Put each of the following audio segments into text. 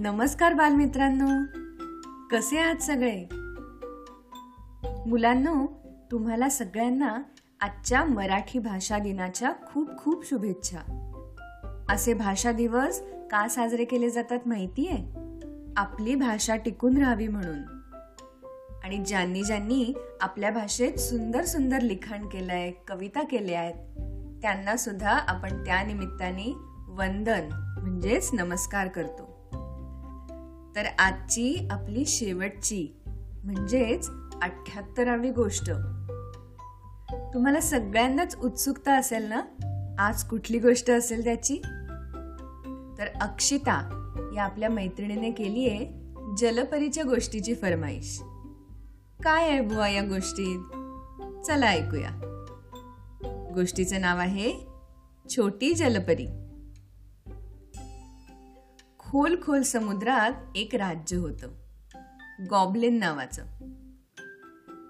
नमस्कार बालमित्रांनो. कसे आहात सगळे? मुलांनो तुम्हाला सगळ्यांना आजच्या मराठी भाषा दिनाच्या खूप खूप शुभेच्छा. असे भाषा दिवस का साजरे केले जातात माहितीये? आपली भाषा टिकून राहावी म्हणून. आणि ज्यांनी ज्यांनी आपल्या भाषेत सुंदर सुंदर लिखाण केलंय कविता केल्या आहेत त्यांना सुद्धा आपण त्या निमित्ताने वंदन म्हणजेच नमस्कार करतो. तर आजची आपली शेवटची म्हणजेच अठ्याहत्तरावी गोष्ट. तुम्हाला सगळ्यांनाच उत्सुकता असेल ना? आज कुठली गोष्ट असेल त्याची? तर अक्षिता या आपल्या मैत्रिणीने केली आहे जलपरीच्या गोष्टीची फरमाईश. काय आहे बुवा या गोष्टीत? चला ऐकूया. गोष्टीचं नाव आहे छोटी जलपरी. खोल खोल समुद्रात एक राज्य होतं. गॉबलिन नावाचं.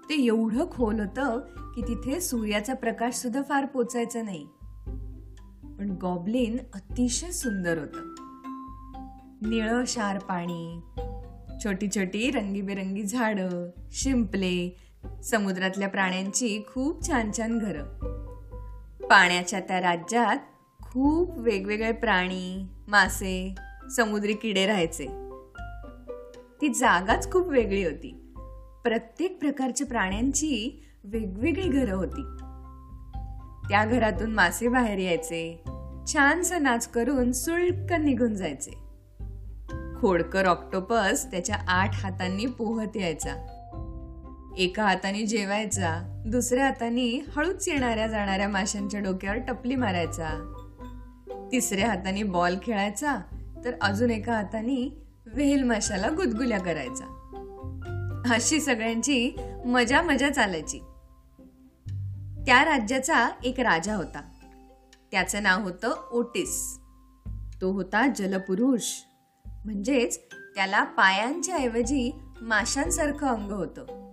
ते एवढं खोल होतं की तिथे सूर्याचा प्रकाश सुद्धा फार पोचायचा नाही. पण गॉबलिन अतिशय सुंदर होत. निळं शार पाणी छोटी छोटी रंगीबेरंगी झाडं शिंपले समुद्रातल्या प्राण्यांची खूप छान छान घरं. पाण्याच्या त्या राज्यात खूप वेगवेगळे प्राणी मासे समुद्री किडे राहायचे. ती जागाच खूप वेगळी होती. प्रत्येक प्रकारच्या प्राण्यांची वेगवेगळी घरं होती. त्या घरातून मासे बाहेर यायचे. छानसा नाच करून सुळक निघून जायचे. खोडकर ऑक्टोपस त्याच्या आठ हातांनी पोहत यायचा. एका हाताने जेवायचा दुसऱ्या हाताने हळूच येणाऱ्या जाणाऱ्या माशांच्या डोक्यावर टपली मारायचा. तिसऱ्या हाताने बॉल खेळायचा तर अजून एका हाताने व्हेल माशाला गुदगुल्या करायचा. अशी सगळ्यांची मजा मजा चालायची. त्या राज्याचा एक राजा होता. त्याचं नाव होतं ओटिस. तो होता जलपुरुष. म्हणजेच त्याला पायांच्या ऐवजी माशांसारखं अंग होतं.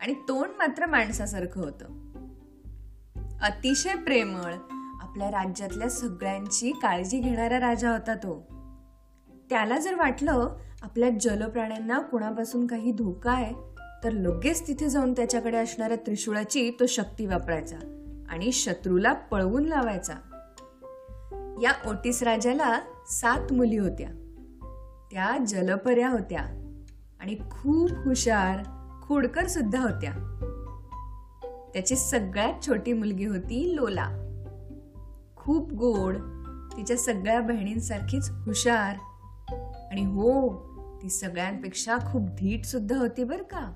आणि तोंड मात्र माणसासारखं होतं. अतिशय प्रेमळ आपल्या राज्यातल्या सगळ्यांची काळजी घेणारा राजा होता तो. त्याला जर वाटलं आपल्या जलप्राण्यांना कुणापासून काही धोका आहे तर लगेच तिथे जाऊन त्याच्याकडे असणाऱ्या त्रिशूळाची तो शक्ती वापरायचा आणि शत्रूला पळवून लावायचा. या ओटिस राजाला सात मुली होत्या. त्या जलपर्या होत्या आणि खूप हुशार खोडकर सुद्धा होत्या. त्याची सगळ्यात छोटी मुलगी होती लोला. खूप गोड तिच्या सगळ्या बहिणींसारखीच हुशार आणि हो ती सगळ्यांपेक्षा खूप धीट सुद्धा होती बर का.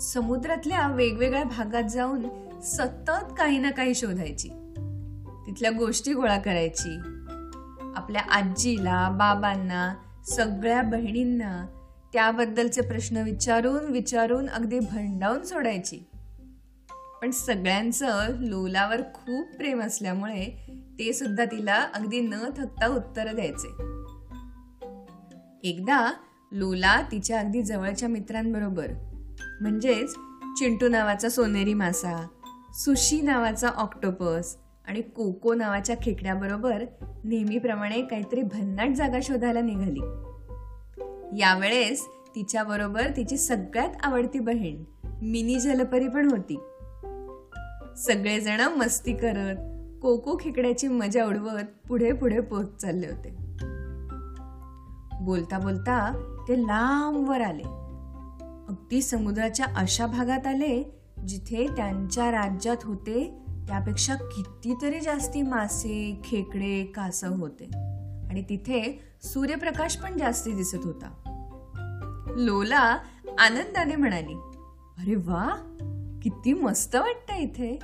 समुद्रातल्या वेगवेगळ्या भागात जाऊन सतत काही ना काही शोधायची. तिथल्या गोष्टी गोळा करायची. आपल्या आजीला बाबांना सगळ्या बहिणींना त्याबद्दलचे प्रश्न विचारून विचारून अगदी भंडावून सोडायची. पण सगळ्यांचं लोलावर खूप प्रेम असल्यामुळे ते सुद्धा तिला अगदी न थकता उत्तर द्यायचे. एकदा लोला तिच्या अगदी जवळच्या मित्रांबरोबर म्हणजेच चिंटू नावाचा सोनेरी मासा सुशी नावाचा ऑक्टोपस आणि कोको नावाच्या खेकड्याबरोबर नेहमीप्रमाणे काहीतरी भन्नाट जागा शोधायला निघाली. यावेळेस तिच्याबरोबर तिची सगळ्यात आवडती बहीण मिनी जलपरी पण होती. सगळेजण मस्ती करत कोको खेकड्याची मजा उडवत पुढे पुढे पोहोच चालले होते. बोलता बोलता ते लांबवर आले. अगदी समुद्राच्या अशा भागात आले जिथे त्यांच्या राज्यात होते त्यापेक्षा कितीतरी जास्ती मासे खेकडे कासव होते. आणि तिथे सूर्यप्रकाश पण जास्ती दिसत होता. लोला आनंदाने म्हणाली अरे वा किती मस्त वाटत इथे.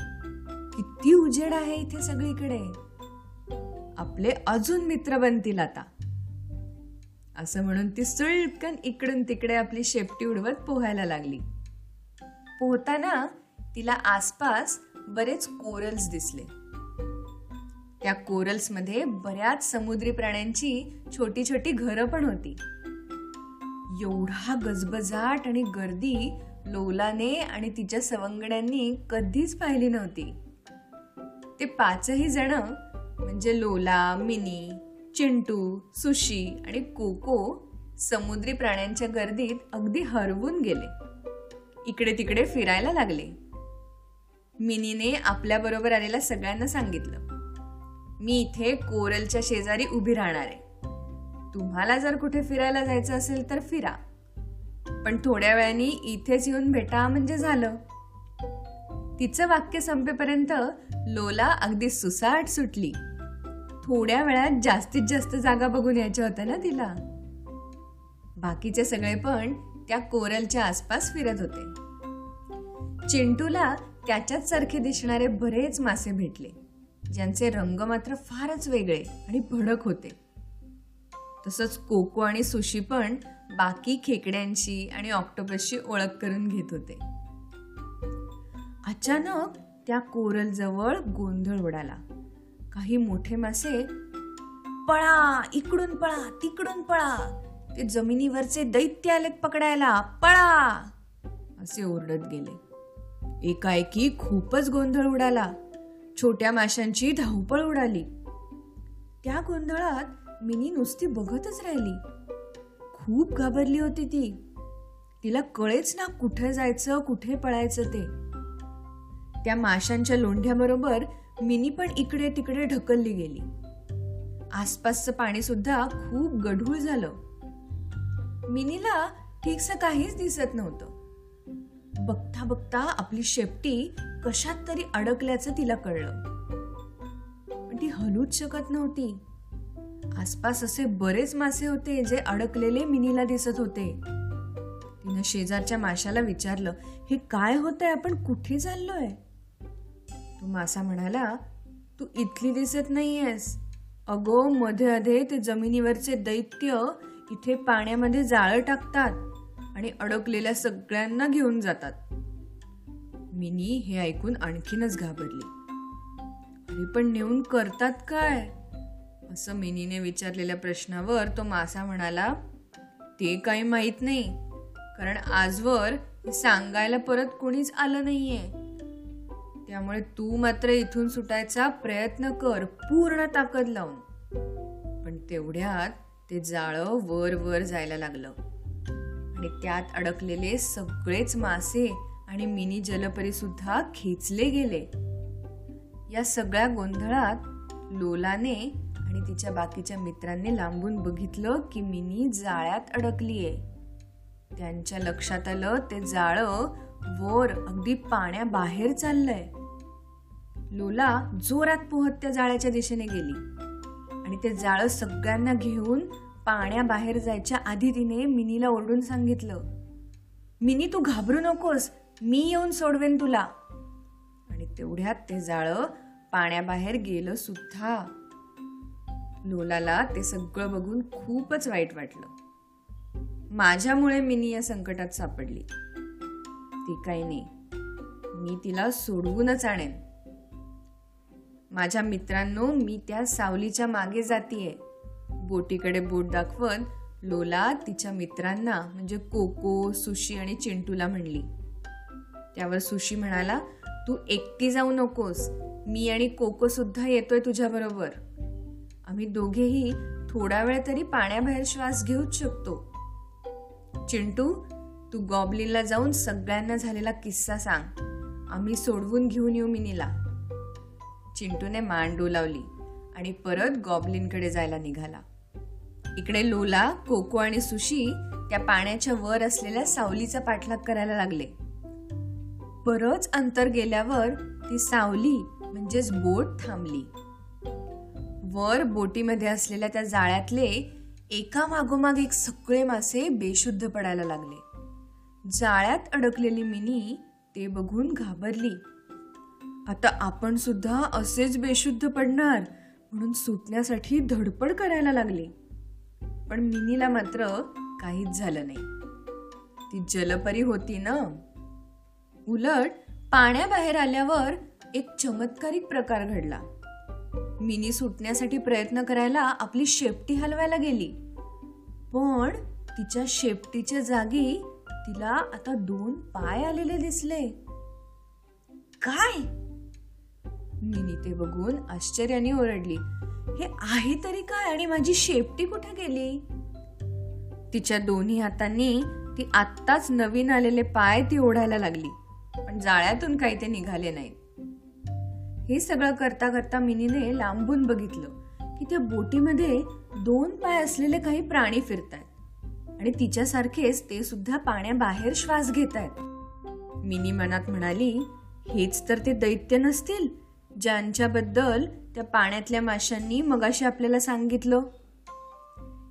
किती उजेड आहे इथे सगळीकडे. आपले अजून मित्र बनतील आता. असं म्हणून ती सुळकन इकडून तिकडे आपली शेपटी उडवत पोहायला लागली. पोहताना तिला आसपास बरेच कोरल्स दिसले. त्या कोरल्समध्ये बऱ्याच समुद्री प्राण्यांची छोटी छोटी घरं पण होती. एवढा गजबजाट आणि गर्दी लोलाने आणि तिच्या सवंगड्यांनी कधीच पाहिली नव्हती. ते पाचही जण म्हणजे लोला मिनी चिंटू सुशी आणि कोको समुद्री प्राण्यांच्या गर्दीत अगदी हरवून गेले. इकडे तिकडे फिरायला लागले. मिनीने आपल्या बरोबर आलेल्या सगळ्यांना सांगितलं मी इथे कोरलच्या शेजारी उभी राहणार आहे. तुम्हाला जर कुठे फिरायला जायचं असेल तर फिरा. पण थोड्या वेळाने इथेच येऊन भेटा म्हणजे झालं. तिचं वाक्य संपेपर्यंत लोला अगदी सुसाट सुटली. थोड्या वेळात जास्तीत जास्त जागा बघून यायच्या होत्या ना तिला? बाकीचे सगळे पण त्या कोरलच्या आसपास फिरत होते. चिंटूला त्याच्याच सारखे दिसणारे बरेच मासे भेटले ज्यांचे रंग मात्र फारच वेगळे आणि भडक होते. तसंच कोको आणि सुशी पण बाकी खेकड्यांची आणि ऑक्टोपसची ओळख करून घेत होते. अचानक त्या कोरल जवळ गोंधळ उडाला. काही मोठे मासे पळा इकडून पळा तिकडून पळा. ते जमिनीवरचे दैत्य आलेत पकडायला. पळा. असे ओरडत गेले. एकाएकी खूपच गोंधळ उडाला. छोट्या माशांची धावपळ उडाली. त्या गोंधळात मिनी नुसती बघतच राहिली. खूप घाबरली होती ती. तिला कळेच ना कुठे जायचं कुठे पळायचं ते. त्या माशांच्या लोंढ्याबरोबर मिनी पण इकडे तिकडे ढकलली गेली. आसपासचं पाणी सुद्धा खूप गढूळ झालं. मिनीला ठीकसं काहीच दिसत नव्हतं. बघता बघता आपली शेपटी कशात तरी अडकल्याचं तिला कळलं. पण ती हलूच शकत नव्हती. आसपास असे बरेच मासे होते जे अडकलेले मिनीला दिसत होते. तिनं शेजारच्या माशाला विचारलं हे काय होतंय? आपण कुठे चाललोय? तो मासा म्हणाला तू इथली दिसत नाहीयेस. अगो मध्ये अधे ते जमिनीवरचे दैत्य इथे पाण्यामध्ये जाळं टाकतात आणि अडकलेल्या सगळ्यांना घेऊन जातात. मिनी हे ऐकून आणखीनच घाबरली. अरे पण नेऊन करतात काय? असं मिनीने विचारलेल्या प्रश्नावर तो मासा म्हणाला ते काही माहीत नाही. कारण आजवर सांगायला परत कोणीच आलं नाहीये. त्यामुळे तू मात्र इथून सुटायचा प्रयत्न कर पूर्ण ताकद लावून. पण तेवढ्यात ते जाळं वर वर जायला लागलं. आणि त्यात अडकलेले सगळेच मासे आणि मिनी जलपरी सुद्धा खेचले गेले. या सगळ्या गोंधळात लोलाने आणि तिच्या बाकीच्या मित्रांनी लांबून बघितलं की मिनी जाळ्यात अडकलीये. त्यांच्या लक्षात आलं ते जाळं वर अगदी पाण्याबाहेर चाललंय. लोला जोरात पोहत त्या जाळ्याच्या दिशेने गेली आणि ते जाळं सगळ्यांना घेऊन पाण्याबाहेर जायच्या आधी तिने मिनीला ओरडून सांगितलं मिनी तू घाबरू नकोस मी येऊन सोडवेन तुला. आणि तेवढ्यात ते जाळं पाण्याबाहेर गेलं सुद्धा. लोलाला ते सगळं बघून खूपच वाईट वाटलं. माझ्यामुळे मिनी या संकटात सापडली. ती काही नाही. मी तिला सोडवूनच आणेन. माझ्या मित्रांनो मी त्या सावलीच्या मागे जातीये. बोटीकडे बोट दाखवत लोला तिच्या मित्रांना म्हणजे कोको सुशी आणि चिंटूला म्हणली. त्यावर सुशी म्हणाला तू एकटी जाऊ नकोस. मी आणि कोको सुद्धा येतोय तुझ्या बरोबर. आम्ही दोघेही थोडा वेळ तरी पाण्याबाहेर श्वास घेऊच शकतो. चिंटू तू गॉबलिनला जाऊन सगळ्यांना झालेला किस्सा सांग. आम्ही सोडवून घेऊन येऊ मिनीला. चिंटूने मान डोलावली आणि परत गॉबलिनकडे जायला निघाला. इकडे लोला कोको आणि सुशी त्या पाण्याच्या वर असलेल्या सावलीचा पाठलाग करायला लागले. बरंच अंतर गेल्यावर ती सावली म्हणजेच बोट थांबली. वर बोटीमध्ये असलेल्या त्या जाळ्यातले एका मागोमाग एक सगळे मासे बेशुद्ध पडायला लागले. जाळ्यात अडकलेली मिनी ते बघून घाबरली. आता आपण सुद्धा असेच बेशुद्ध पडणार म्हणून सुटण्यासाठी धडपड करायला लागली. पण मिनीला मात्र काहीच झालं नाही. ती जलपरी होती ना? उलट पाण्याबाहेर आल्यावर एक चमत्कारिक प्रकार घडला. मिनी सुटण्यासाठी प्रयत्न करायला आपली शेपटी हलवायला गेली. पण तिच्या शेपटीच्या जागी तिला आता दोन पाय आलेले दिसले. काय? मिनी ते बघून आश्चर्याने ओरडली. हे आहे तरी काय आणि माझी शेपटी कुठे गेली? तिच्या दोन्ही हातांनी ती आत्ताच नवीन आलेले पाय ती ओढायला लागली पण जाळ्यातून काही ते निघाले नाहीत. हे सगळं करता करता मिनीने लांबून बघितलं की त्या बोटीमध्ये दोन पाय असलेले काही प्राणी फिरतायत. आणि तिच्यासारखेच ते सुद्धा पाण्याबाहेर श्वास घेत आहेत मिनी मनात म्हणाली हेच तर ते दैत्य नसतील ज्यांच्याबद्दल त्या पाण्यातल्या माशांनी मगाशी आपल्याला सांगितलं.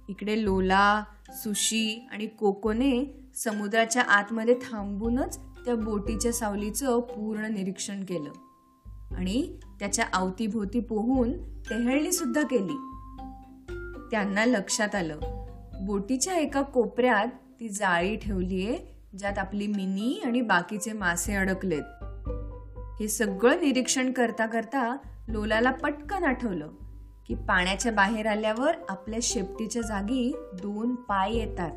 इकडे लोला सुशी आणि कोकोने समुद्राच्या आतमध्ये थांबूनच त्या बोटीच्या सावलीचं पूर्ण निरीक्षण केलं आणि त्याच्या अवतीभोवती पोहून टेहळणी सुद्धा केली. त्यांना लक्षात आलं बोटीच्या एका कोपऱ्यात ती जाळी ठेवली आहे ज्यात आपली मिनी आणि बाकीचे मासे अडकलेत. हे सगळं निरीक्षण करता करता लोलाला पटकन आठवलं की पाण्याच्या बाहेर आल्यावर आपल्या शेपटीच्या जागी दोन पाय येतात.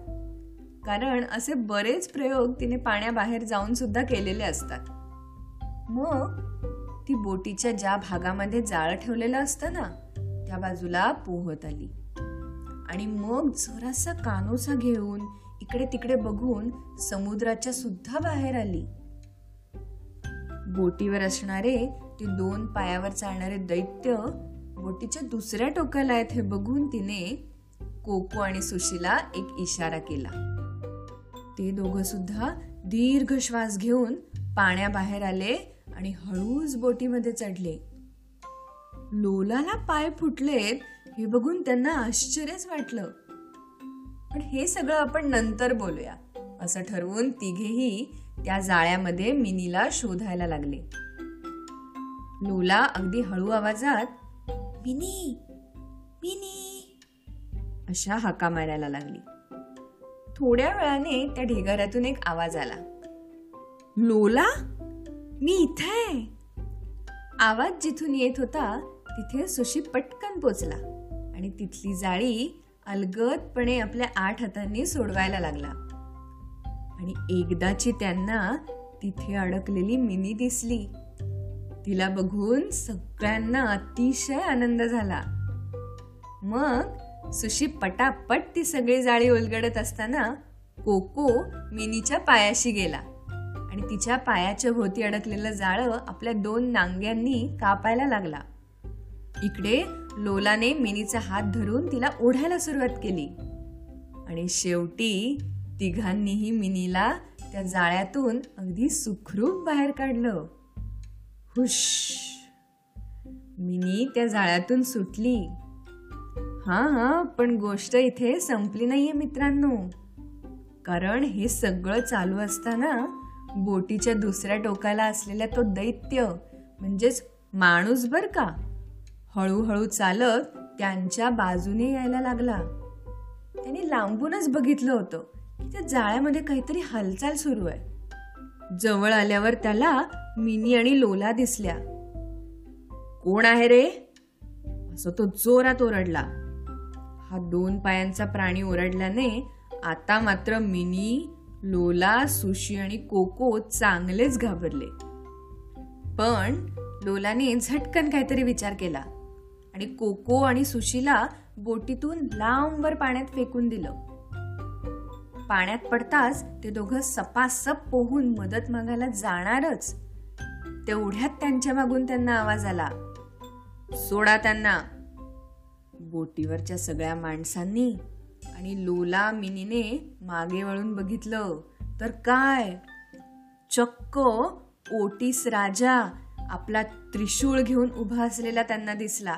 कारण असे बरेच प्रयोग तिने पाण्याबाहेर जाऊन सुद्धा केलेले असतात. मग ती बोटीच्या ज्या भागामध्ये जाळ ठेवलेलं असतं ना त्या बाजूला पोहत आली. आणि मग जरासा कानोसा घेऊन इकडे तिकडे बघून समुद्राच्या सुद्धा बाहेर आली. बोटीवर असणारे ते दोन पायावर चालणारे दैत्य बोटीच्या दुसऱ्या टोकाला आहेत हे बघून तिने कोको आणि सुशीला एक इशारा केला. ते दोघं सुद्धा दीर्घ श्वास घेऊन पाण्याबाहेर आले आणि हळूच बोटीमध्ये चढले. लोलाला पाय फुटलेत हे बघून त्यांना आश्चर्यच वाटलं. पण हे सगळं आपण नंतर बोलूया. असं ठरवून तिघेही त्या जाळ्यामध्ये मिनीला शोधायला लागले. लोला अगदी हळू आवाजात मिनी मिनी अशा हाका मारायला लागली. थोड्या वेळाने त्या ढिगाऱ्यातून एक आवाज आला. लोला मी इथे आवाज जिथून येत होता तिथे सुशी पटकन पोचला. आणि तिथली जाळी अलगदपणे आपल्या आठ हातांनी सोडवायला लागला. आणि एकदाची त्यांना तिथे अडकलेली मिनी दिसली. तिला बघून सगळ्यांना अतिशय आनंद झाला. मग सुशी पटापट ती सगळी जाळी उलगडत असताना कोको मिनीच्या पायाशी गेला. आणि तिच्या पायाच्या भोवती अडकलेलं जाळं आपल्या दोन नांग्यांनी कापायला लागला. इकडे लोलाने मिनीचा हात धरून तिला ओढायला सुरुवात केली. आणि शेवटी तिघांनीही मिनीला त्या जाळ्यातून अगदी सुखरूप बाहेर काढलं. हुश! मिनी त्या जाळ्यातून सुटली. हा हा पण गोष्ट इथे संपली नाहीये मित्रांनो. कारण हे सगळं चालू असताना बोटीच्या दुसऱ्या टोकाला असलेला तो दैत्य म्हणजेच माणूस बर का? हळूहळू चालत त्यांच्या बाजूने यायला लागला. त्याने लांबूनच बघितलं होतं की त्या जाळ्यामध्ये काहीतरी हालचाल सुरू आहे. जवळ आल्यावर त्याला मिनी आणि लोला दिसल्या. कोण आहे रे? असं तो जोरात ओरडला. हा दोन पायांचा प्राणी ओरडल्याने आता मात्र मिनी लोला सुशी आणि कोको चांगलेच घाबरले. पण लोलाने झटकन काहीतरी विचार केला. आणि कोको आणि सुशीला बोटीतून लांबवर पाण्यात फेकून दिलं. पाण्यात पडताच ते दोघं सपासप पोहून मदत मागायला जाणारच. तेवढ्यात त्यांच्या मागून त्यांना आवाज आला सोडा त्यांना. बोटीवरच्या सगळ्या माणसांनी आणि लोला मिनीने मागे वळून बघितलं तर काय? चक्क ओटीस राजा आपला त्रिशूळ घेऊन उभा असलेला त्यांना दिसला.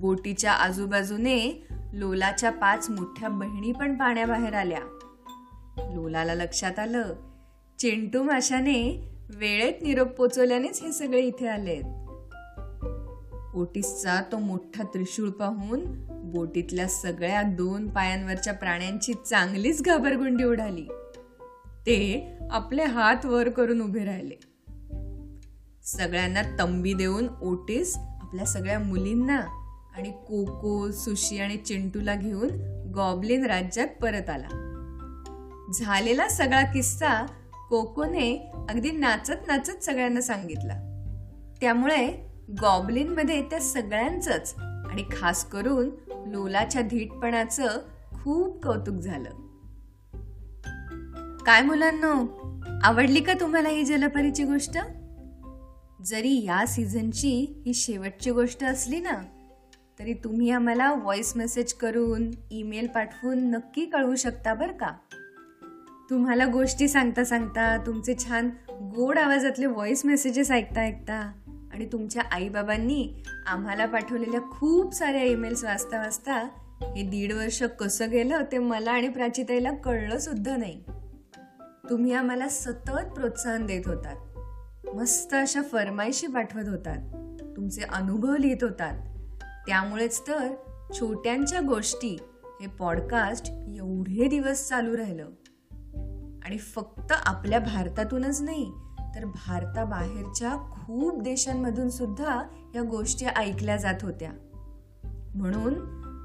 बोटीच्या आजूबाजूने लोलाच्या पाच मोठ्या बहिणी पण पाण्याबाहेर आल्या. लोलाला लक्षात आलं चिंटू माशाने वेळेत निरोप पोचवल्यानेच हे सगळे इथे आलेत. ओटिसचा तो मोठा त्रिशूळ पाहून बोटीतल्या सगळ्या दोन पायांवरच्या प्राण्यांची चांगलीच घाबरगुंडी उडाली. ते आपले हात वर करून उभे राहिले. सगळ्यांना तंबी देऊन ओटीस आपल्या सगळ्या मुलींना आणि कोको सुशी आणि चिंटूला घेऊन गॉबलिन राज्यात परत आला. झालेला सगळा किस्सा कोकोने अगदी नाचत नाचत सगळ्यांना सांगितला. त्यामुळे गॉबलिनमध्ये त्या सगळ्यांचंच आणि खास करून लोलाच्या धीटपणाचं खूप कौतुक झालं. काय मुलांनो आवडली का तुम्हाला ही जलपरीची गोष्ट? जरी या सीझनची ही शेवटची गोष्ट असली ना तरी तुम्ही आम्हाला व्हॉइस मेसेज करून ईमेल पाठवून नक्की कळवू शकता बरं का? तुम्हाला गोष्टी सांगता सांगता तुमचे छान गोड आवाजातले व्हॉइस मेसेजेस ऐकता ऐकता आणि तुमच्या आईबाबांनी आम्हाला पाठवलेल्या खूप साऱ्या ईमेल्स वाचता वाचता हे दीड वर्ष कसं गेलं ते मला आणि प्राचिताईला कळलं सुद्धा नाही. तुम्ही आम्हाला सतत प्रोत्साहन देत होतात. मस्त अशा फरमाईशी पाठवत होतात. तुमचे अनुभव लिहित होतात. त्यामुळेच तर छोट्यांच्या गोष्टी हे पॉडकास्ट एवढे दिवस चालू राहिलं. आणि फक्त आपल्या भारतातूनच नाही तर भारताबाहेरच्या खूप देशांमधून सुद्धा या गोष्टी ऐकल्या जात होत्या. म्हणून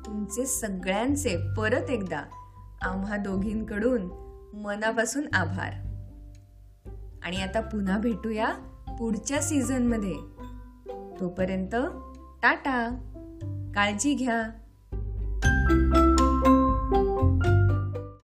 तुमचे सगळ्यांचे परत एकदा आम्हा दोघींकडून मनापासून आभार. आणि आता पुन्हा भेटूया पुढच्या सीझनमध्ये तोपर्यंत टाटा! काळजी घ्या.